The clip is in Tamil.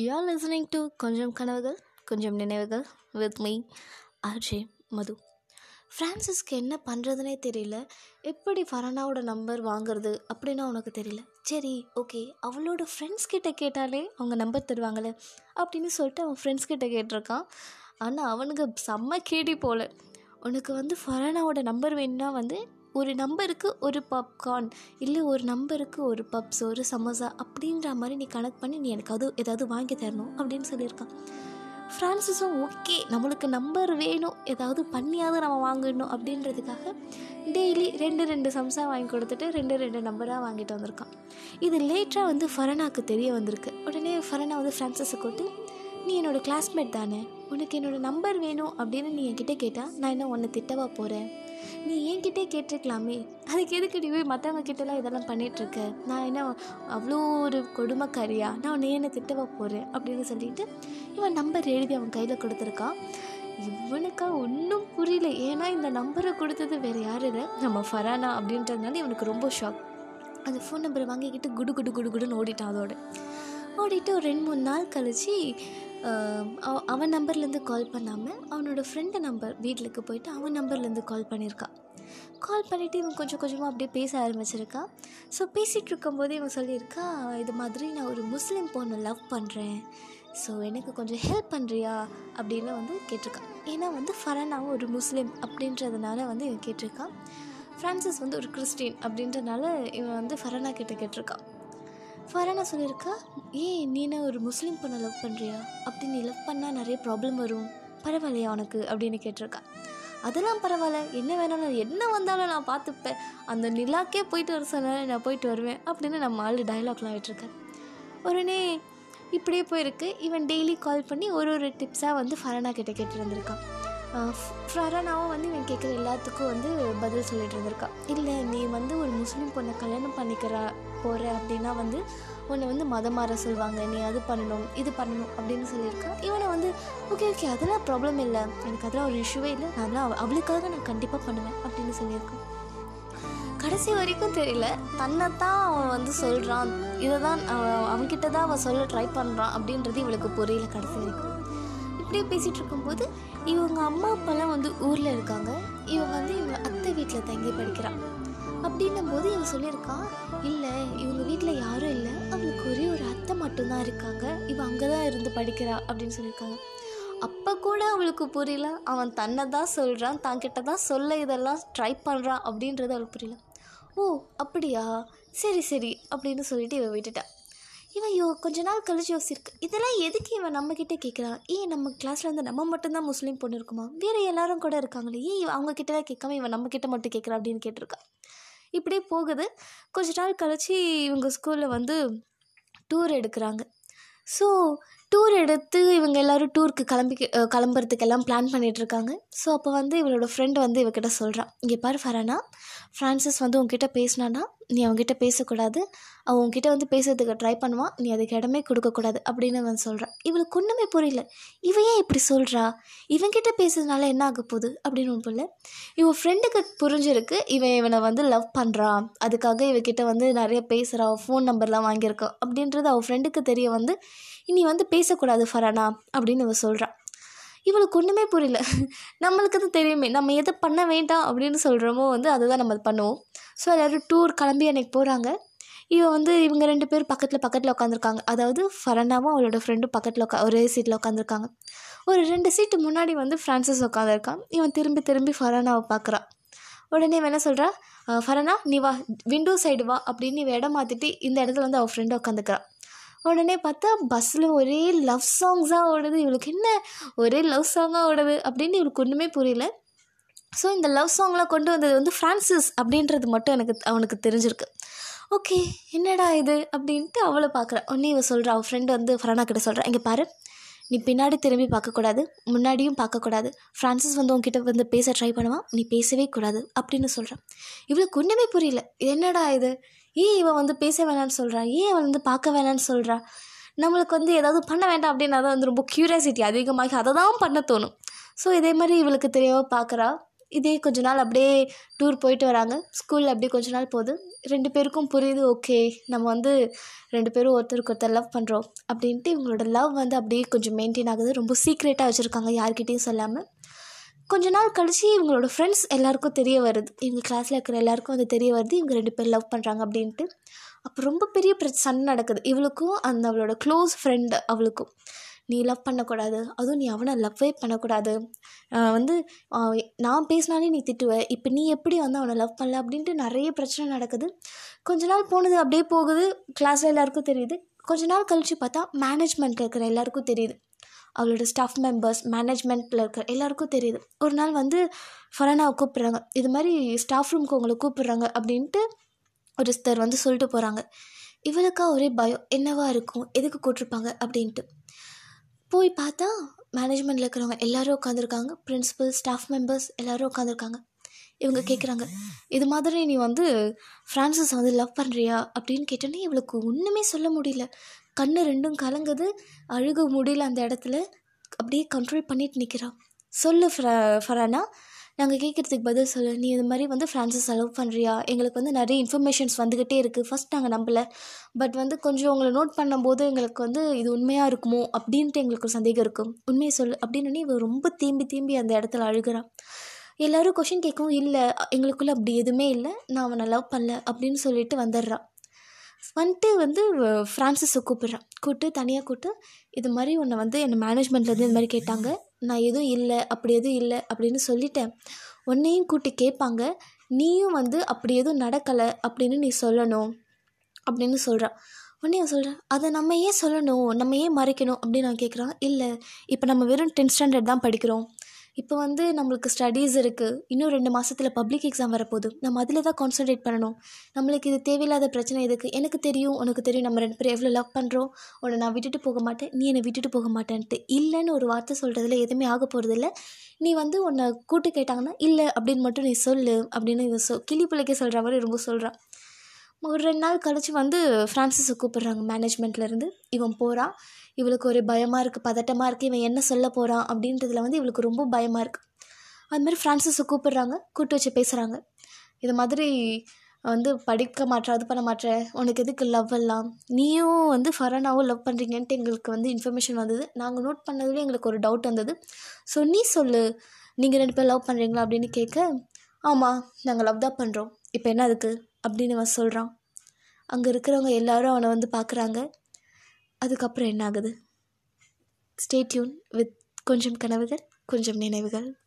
யூ ஆர் லிசனிங் டு கொஞ்சம் கனவுகள் கொஞ்சம் நினைவுகள் வித் மீ ஆர்ஜே மது ஃப்ரான்சிஸ்க்கு என்ன பண்ணுறதுனே தெரியல. எப்படி ஃபரானாவோட நம்பர் வாங்குறது அப்படின்னா உனக்கு தெரியல. சரி ஓகே அவளோட ஃப்ரெண்ட்ஸ் கிட்டே கேட்டாலே அவங்க நம்பர் தருவாங்களே அப்படின்னு சொல்லிட்டு அவன் ஃப்ரெண்ட்ஸ் கிட்ட கேட்டிருக்கான். ஆனால் அவனுக்கு செம்ம கேடி போல. உனக்கு வந்து ஃபரானாவோட நம்பர் வேணும்னா வந்து ஒரு நம்பருக்கு ஒரு பாப்கார்ன் இல்லை ஒரு நம்பருக்கு ஒரு பப்ஸ் ஒரு சமோசா அப்படின்ற மாதிரி நீ கனெக்ட் பண்ணி நீ எனக்கு அது ஏதாவது வாங்கி தரணும் அப்படின்னு சொல்லியிருக்கான். ஃப்ரான்சிஸும் ஓகே நம்மளுக்கு நம்பர் வேணும். ஏதாவது பண்ணியாவது நம்ம வாங்கிடணும் அப்படின்றதுக்காக டெய்லி ரெண்டு ரெண்டு சம்சா வாங்கி கொடுத்துட்டு ரெண்டு ரெண்டு நம்பராக வாங்கிட்டு வந்திருக்கான். இது லேட்டாக வந்து ஃபரனாக்கு தெரிய வந்திருக்கு. உடனே ஃபரனா வந்து ஃப்ரான்சிஸை கூட்டு நீ என்னோடய கிளாஸ்மேட் தானே? உனக்கு என்னோடய நம்பர் வேணும் அப்படின்னு நீ என்கிட்ட கேட்டால் நான் என்ன உன்னை திட்டவா போகிறேன் நீ என்கிட்டே கேட்டிருக்கலாமே. அதுக்கு எதுக்கு நீ போய் மற்றவங்க கிட்டலாம் இதெல்லாம் பண்ணிகிட்ருக்க நான் என்ன அவ்வளோ ஒரு கொடுமைக்காரியா? நான் உன்னை என்ன திட்டவா போகிறேன் அப்படின்னு சொல்லிட்டு இவன் நம்பர் எழுதி அவன் கையில் கொடுத்துருக்கான் இவனுக்கா ஒன்றும் புரியல. ஏன்னா இந்த நம்பரை கொடுத்தது வேறு யாரும் இல்லை. நம்ம ஃபரானா அப்படின்றதுனால இவனுக்கு ரொம்ப ஷாக் அந்த ஃபோன் நம்பரை வாங்கிக்கிட்டு குடு குடு குடு குடுன்னு ஓடிட்டான் அதோட. ஓடிட்டு ஒரு ரெண்டு மூணு நாள் கழித்து அவன் நம்பர்லேருந்து கால் பண்ணாமல் அவனோட ஃப்ரெண்டு நம்பர் வீட்டுக்கு போயிட்டு அவன் நம்பர்லேருந்து கால் பண்ணியிருக்கான் கால் பண்ணிவிட்டு இவன் கொஞ்சம் கொஞ்சமாக அப்படியே பேச ஆரம்பிச்சிருக்கான் ஸோ பேசிகிட்டு இருக்கும்போது இவன் சொல்லியிருக்கா இது மாதிரி நான் ஒரு முஸ்லீம் பொண்ணை லவ் பண்ணுறேன் ஸோ எனக்கு கொஞ்சம் ஹெல்ப் பண்ணுறியா அப்படின்னு வந்து கேட்டிருக்கான் ஏன்னா வந்து ஃபரானாவும் ஒரு முஸ்லீம் அப்படின்றதுனால வந்து இவன் கேட்டிருக்கான் ஃப்ரான்சிஸ் வந்து ஒரு கிறிஸ்டின் அப்படின்றனால இவன் வந்து ஃபரானா கிட்ட கேட்டிருக்கான் ஃபரானா சொல்லியிருக்கா ஏய் நீ என்ன ஒரு முஸ்லீம் பொண்ணை லவ் பண்ணுறியா அப்படி நீ லவ் பண்ணால் நிறைய ப்ராப்ளம் வரும். பரவாயில்லையா உனக்கு? அப்படின்னு கேட்டிருக்கா. அதெல்லாம் பரவாயில்ல. என்ன வேணாலும் என்ன வந்தாலும் நான் பார்த்துப்பேன். அந்த நிலாக்கே போயிட்டு வர சொன்னாலும் நான் போயிட்டு வருவேன் அப்படின்னு நம்ம ஆள் டைலாக்லாம் ஆகிட்டுருக்கேன் உடனே இப்படியே போயிருக்கு. இவன் டெய்லி கால் பண்ணி ஒரு ஒரு டிப்ஸாக வந்து ஃபரானா கிட்ட கேட்டு இருந்திருக்கான் ஃபரானாவும் வந்து இவன் கேட்குற எல்லாத்துக்கும் வந்து பதில் சொல்லிட்டு இருந்திருக்கா. இல்லை நீ வந்து ஒரு முஸ்லீம் பொண்ணை கல்யாணம் பண்ணிக்கிற போகிற அப்படின்னா வந்து உன்னை வந்து மதம் மாற சொல்லுவாங்க. நீ அது பண்ணணும் இது பண்ணணும் அப்படின்னு சொல்லியிருக்கான் இவனை வந்து ஓகே ஓகே அதெல்லாம் ப்ராப்ளம் இல்லை. எனக்கு அதெல்லாம் ஒரு இஷ்யூவே இல்லை. நான் அதெல்லாம் அவளுக்காக நான் கண்டிப்பாக பண்ணுவேன் அப்படின்னு சொல்லியிருக்கான் கடைசி வரைக்கும் தெரியல. தன்னைத்தான் அவன் வந்து சொல்கிறான் இதை தான் அவன் அவன்கிட்ட தான் அவன் சொல்ல ட்ரை பண்ணுறான் அப்படின்றது இவளுக்கு புரியல கடைசி வரைக்கும். இப்படியே பேசிகிட்டு இருக்கும்போது இவங்க அம்மா அப்பாலாம் வந்து ஊரில் இருக்காங்க. இவன் வந்து இவங்க அத்தை வீட்டில் தங்கி படிக்கிறான் அப்படின்னும் போது இவன் சொல்லியிருக்கான் இல்லை இவங்க வீட்டில் யாரும் இல்லை. அவளுக்கு ஒரே ஒரு அத்தை மட்டும்தான் இருக்காங்க. இவன் அங்கே தான் இருந்து படிக்கிறா. அப்படின்னு சொல்லியிருக்காங்க. அப்போ கூட அவளுக்கு புரியல. அவன் தன்னை தான் சொல்கிறான் தன்கிட்ட தான் சொல்ல இதெல்லாம் ட்ரை பண்ணுறான் அப்படின்றது அவளுக்கு புரியல. ஓ அப்படியா? சரி சரி அப்படின்னு சொல்லிட்டு இவன் விட்டுட்டான் இவன் யோ கொஞ்ச நாள் கழிச்சு யோசிச்சிருக்கு இதெல்லாம் எதுக்கு இவன் நம்மக்கிட்ட கேட்குறான் ஏன் நம்ம கிளாஸில் வந்து நம்ம மட்டும்தான் முஸ்லீம் பொண்ணு இருக்குமா? வேறு எல்லாரும் கூட இருக்காங்களே. ஏன் இவன் அவங்க தான் கேட்காம இவன் நம்மக்கிட்ட மட்டும் கேட்குறான் அப்படின்னு கேட்டிருக்கான் இப்படியே போகுது. கொஞ்ச நாள் கழிச்சு இவங்க ஸ்கூலில் வந்து டூர் எடுக்கிறாங்க. ஸோ டூர் எடுத்து இவங்க எல்லோரும் டூருக்கு கிளம்பி கிளம்புறதுக்கெல்லாம் பிளான் பண்ணிகிட்ருக்காங்க ஸோ அப்போ வந்து இவளோட ஃப்ரெண்டு வந்து இவகிட்ட சொல்கிறான் இங்கே பாரு ஃபரானா. ஃப்ரான்சிஸ் வந்து உங்ககிட்ட பேசினானா? நீ அவங்ககிட்ட பேசக்கூடாது. அவன் உங்ககிட்ட வந்து பேசுறதுக்கு ட்ரை பண்ணுவான். நீ அதுக்கு இடமே கொடுக்கக்கூடாது அப்படின்னு அவன் சொல்கிறான் இவளுக்கு ஒன்றுமே புரியல. இவன் ஏன் இப்படி சொல்கிறா இவன்கிட்ட பேசுறதுனால என்ன ஆக போகுது அப்படின்னு ஒன்று போல இவன் ஃப்ரெண்டுக்கு புரிஞ்சிருக்கு. இவன் இவனை வந்து லவ் பண்ணுறான் அதுக்காக இவகிட்ட வந்து நிறைய பேசுகிறான் ஃபோன் நம்பர்லாம் வாங்கியிருக்கான் அப்படின்றது அவள் ஃப்ரெண்டுக்கு தெரிய வந்து இனி வந்து பேசக்கூடாது ஃபரானா? அப்படின்னு இவன் சொல்கிறான் இவளுக்கு ஒன்றுமே புரியல. நம்மளுக்கு தான் தெரியுமே. நம்ம எதை பண்ண வேண்டாம் அப்படின்னு சொல்கிறோமோ வந்து அதை தான் நம்ம பண்ணுவோம். ஸோ எல்லோரும் டூர் கிளம்பி அன்றைக்கி போகிறாங்க இவன் வந்து இவங்க ரெண்டு பேரும் பக்கத்தில் பக்கத்தில் உட்காந்துருக்காங்க அதாவது ஃபரனாவும் அவளோட ஃப்ரெண்டும் பக்கத்தில் உட்கா ஒரே சீட்டில் உட்காந்துருக்காங்க ஒரு ரெண்டு சீட்டு முன்னாடி வந்து ஃப்ரான்சிஸ் உட்காந்துருக்கான் இவன் திரும்பி திரும்பி ஃபரானாவை பார்க்குறான் உடனே இவன் என்ன சொல்கிறா ஃபரனா நீ வா விண்டோ சைடு வா அப்படின்னு இவ இடம் மாற்றிட்டு இந்த இடத்துல வந்து அவள் ஃப்ரெண்டு உட்காந்துக்கிறான் உடனே பார்த்தா பஸ்ஸில் ஒரே லவ் சாங்ஸாக ஓடுது. இவளுக்கு என்ன? ஒரே லவ் சாங்காக ஓடுது அப்படின்னு இவளுக்கு ஒன்றுமே புரியல. ஸோ இந்த லவ் சாங்லாம் கொண்டு வந்தது வந்து ஃப்ரான்சிஸ் அப்படின்றது மட்டும் எனக்கு அவனுக்கு தெரிஞ்சிருக்கு. ஓகே என்னடா இது அப்படின்ட்டு அவளை பார்க்குறேன் ஒன்றே இவள் சொல்கிறா அவள் ஃப்ரெண்டு வந்து ஃபரானா கிட்ட சொல்கிறா இங்கே பாரு நீ பின்னாடி திரும்பி பார்க்கக்கூடாது முன்னாடியும் பார்க்கக்கூடாது ஃப்ரான்சிஸ் வந்து உங்ககிட்ட வந்து பேச ட்ரை பண்ணுவான் நீ பேசவே கூடாது அப்படின்னு சொல்கிறான் இவளுக்கு ஒன்றுமே புரியல. என்னடா இது? ஏன் இவன் வந்து பேச வேணான்னு சொல்கிறான் ஏன் அவன் வந்து பார்க்க வேணான்னு சொல்கிறா நம்மளுக்கு வந்து ஏதாவது பண்ண வேண்டாம் அப்படின்னா தான் வந்து ரொம்ப க்யூரியாசிட்டி அதிகமாகி அதை தான் பண்ண தோணும். ஸோ இதே மாதிரி இவளுக்கு தெரியாமல் பார்க்குறா. இதே கொஞ்ச நாள் அப்படியே டூர் போயிட்டு வராங்க. ஸ்கூலில் அப்படியே கொஞ்ச நாள் போகுது. ரெண்டு பேருக்கும் புரியுது ஓகே நம்ம வந்து ரெண்டு பேரும் ஒருத்தருக்கு ஒருத்தர் லவ் பண்ணுறோம் அப்படின்ட்டு இவங்களோட லவ் வந்து அப்படியே கொஞ்சம் மெயின்டைன் ஆகுது. ரொம்ப சீக்ரெட்டாக வச்சுருக்காங்க யார்கிட்டயும் சொல்லாமல் கொஞ்ச நாள் கழிச்சு இவங்களோட ஃப்ரெண்ட்ஸ் எல்லாருக்கும் தெரிய வருது. இவங்க கிளாஸில் இருக்கிற எல்லாருக்கும் அது தெரிய வருது இவங்க ரெண்டு பேர் லவ் பண்ணுறாங்க அப்படின்ட்டு. அப்போ ரொம்ப பெரிய பிரச்சனை நடக்குது. இவளுக்கும் அந்த அவளோட க்ளோஸ் ஃப்ரெண்டு அவளுக்கும். நீ லவ் பண்ணக்கூடாது. அதுவும் நீ அவனை லவ்வே பண்ணக்கூடாது. வந்து நான் பேசினாலே நீ திட்டுவ. இப்போ நீ எப்படி வந்து அவனை லவ் பண்ணல அப்படின்ட்டு நிறைய பிரச்சனை நடக்குது. கொஞ்ச நாள் போனது அப்படியே போகுது. கிளாஸில் எல்லாருக்கும் தெரியுது. கொஞ்ச நாள் கழித்து பார்த்தா மேனேஜ்மெண்ட்டில் இருக்கிற எல்லாருக்கும் தெரியுது. அவளோட ஸ்டாஃப் மெம்பர்ஸ் மேனேஜ்மெண்ட்டில் இருக்கிற எல்லாருக்கும் தெரியுது. ஒரு நாள் வந்து ஃபரானாவை கூப்பிட்றாங்க. இது மாதிரி ஸ்டாஃப் ரூமுக்கு உங்களை கூப்பிட்றாங்க அப்படின்ட்டு ஒரு சிஸ்டர் வந்து சொல்லிட்டு போகிறாங்க இவளுக்கா ஒரே பயம். என்னவா இருக்கும்? எதுக்கு கூட்டிருப்பாங்க அப்படின்ட்டு. போய் பார்த்தா மேனேஜ்மெண்ட்டில் இருக்கிறவங்க எல்லாரும் உட்காந்துருக்காங்க பிரின்சிபல் ஸ்டாஃப் மெம்பர்ஸ் எல்லோரும் உட்காந்துருக்காங்க இவங்க கேட்குறாங்க இது மாதிரி நீ வந்து ஃப்ரான்சிஸ் வந்து லவ் பண்ணுறியா அப்படின்னு கேட்டோன்னே இவளுக்கு ஒன்றுமே சொல்ல முடியல. கண்ணு ரெண்டும் கலங்குது அழுக முடியல அந்த இடத்துல. அப்படியே கண்ட்ரோல் பண்ணிட்டு நிற்கிறான் சொல்லு ஃப்ர ஃபரானா நாங்கள் கேட்குறதுக்கு பதில் சொல்லு. நீ இது மாதிரி வந்து ஃப்ரான்சஸ் அலோவ் பண்ணுறியா எங்களுக்கு வந்து நிறைய இன்ஃபர்மேஷன்ஸ் வந்துக்கிட்டே இருக்குது ஃபஸ்ட் நாங்கள் நம்பலை. பட் வந்து கொஞ்சம் உங்களை நோட் பண்ணும்போது எங்களுக்கு வந்து இது உண்மையாக இருக்குமோ? அப்படின்ட்டு எங்களுக்கு ஒரு சந்தேகம் இருக்கும். உண்மையை சொல்லு. அப்படின்னு இவ ரொம்ப தேம்பி தேம்பி அந்த இடத்துல அழுகிறான் எல்லோரும் கொஷின் கேட்கவும் இல்லை எங்களுக்குள்ளே அப்படி எதுவுமே இல்லை. நான் அவனை லவ் பண்ணல. அப்படின்னு சொல்லிட்டு வந்துடுறான் வந்துட்டு வந்து ஃப்ரான்சிஸை கூப்பிட்றான் கூப்பிட்டு தனியாக கூப்பிட்டு இது மாதிரி உன்னை வந்து என்னை மேனேஜ்மெண்ட்லேருந்து இது மாதிரி கேட்டாங்க. நான் எதுவும் இல்லை அப்படி எதுவும் இல்லை அப்படின்னு சொல்லிட்டேன். உன்னையும் கூட்டி கேட்பாங்க. நீயும் வந்து அப்படி எதுவும் நடக்கலை அப்படின்னு நீ சொல்லணும் அப்படின்னு சொல்கிறான் உடனே அவன் சொல்கிறேன் அதை நம்ம ஏன் சொல்லணும்? நம்ம ஏன் மறைக்கணும்? அப்படின்னு நான் கேட்குறான். இல்லை இப்போ நம்ம வெறும் டென்த் ஸ்டாண்டர்ட் தான் படிக்கிறோம். இப்போ வந்து நம்மளுக்கு ஸ்டடீஸ் இருக்குது இன்னும் ரெண்டு மாதத்தில் பப்ளிக் எக்ஸாம் வரப்போகுது. நம்ம அதில் தான் கான்சன்ட்ரேட் பண்ணணும். நம்மளுக்கு இது தேவையில்லாத பிரச்சனை எதுக்கு? எனக்கு தெரியும் உனக்கு தெரியும். நம்ம ரெண்டு பேரும் எவ்வளோ லவ் பண்ணுறோம் உன்னை நான் விட்டுட்டு போக மாட்டேன். நீ என்னை விட்டுட்டு போக மாட்டேன்ட்டு. இல்லைன்னு ஒரு வார்த்தை சொல்கிறதுல எதுவுமே ஆக போகிறதில்ல நீ வந்து உன்னை கூட்டு கேட்டாங்கன்னா இல்லை அப்படின்னு மட்டும் நீ சொல்லு அப்படின்னு இவன் சொ கிளி பிள்ளைக்கே சொல்கிற மாதிரி ரொம்ப சொல்கிறான் ஒரு ரெண்டு நாள் கழிச்சு வந்து ஃப்ரான்சிஸை கூப்பிட்றாங்க மேனேஜ்மெண்ட்லேருந்து இவன் போகிறான் இவளுக்கு ஒரு பயமாக இருக்குது பதட்டமாக இருக்குது இவன் என்ன சொல்ல போகிறான் அப்படின்றதுல வந்து இவளுக்கு ரொம்ப பயமாக இருக்குது அது மாதிரி ஃப்ரான்சிஸை கூப்பிட்றாங்க கூப்பிட்டு வச்சு பேசுகிறாங்க இது மாதிரி வந்து படிக்க மாட்டேற அது பண்ண மாட்டேற உனக்கு எதுக்கு லவ் எல்லாம்? நீயும் வந்து ஃபரானாவும் லவ் பண்ணுறீங்கன்ட்டு எங்களுக்கு வந்து இன்ஃபர்மேஷன் வந்தது. நாங்கள் நோட் பண்ணதுலேயே எங்களுக்கு ஒரு டவுட் வந்தது. ஸோ நீ சொல்லு நீங்கள் ரெண்டு பேர் லவ் பண்ணுறீங்களா அப்படின்னு கேட்க ஆமாம் நாங்கள் லவ் தான் பண்ணுறோம் இப்போ என்ன அதுக்கு? அப்படின்னு அவன் சொல்கிறான் அங்கே இருக்கிறவங்க எல்லாரும் அவனை வந்து பார்க்குறாங்க அதுக்கப்புறம் என்ன ஆகுது ஸ்டே டியூன் வித் கொஞ்சம் கனவுகள் கொஞ்சம் நினைவுகள்.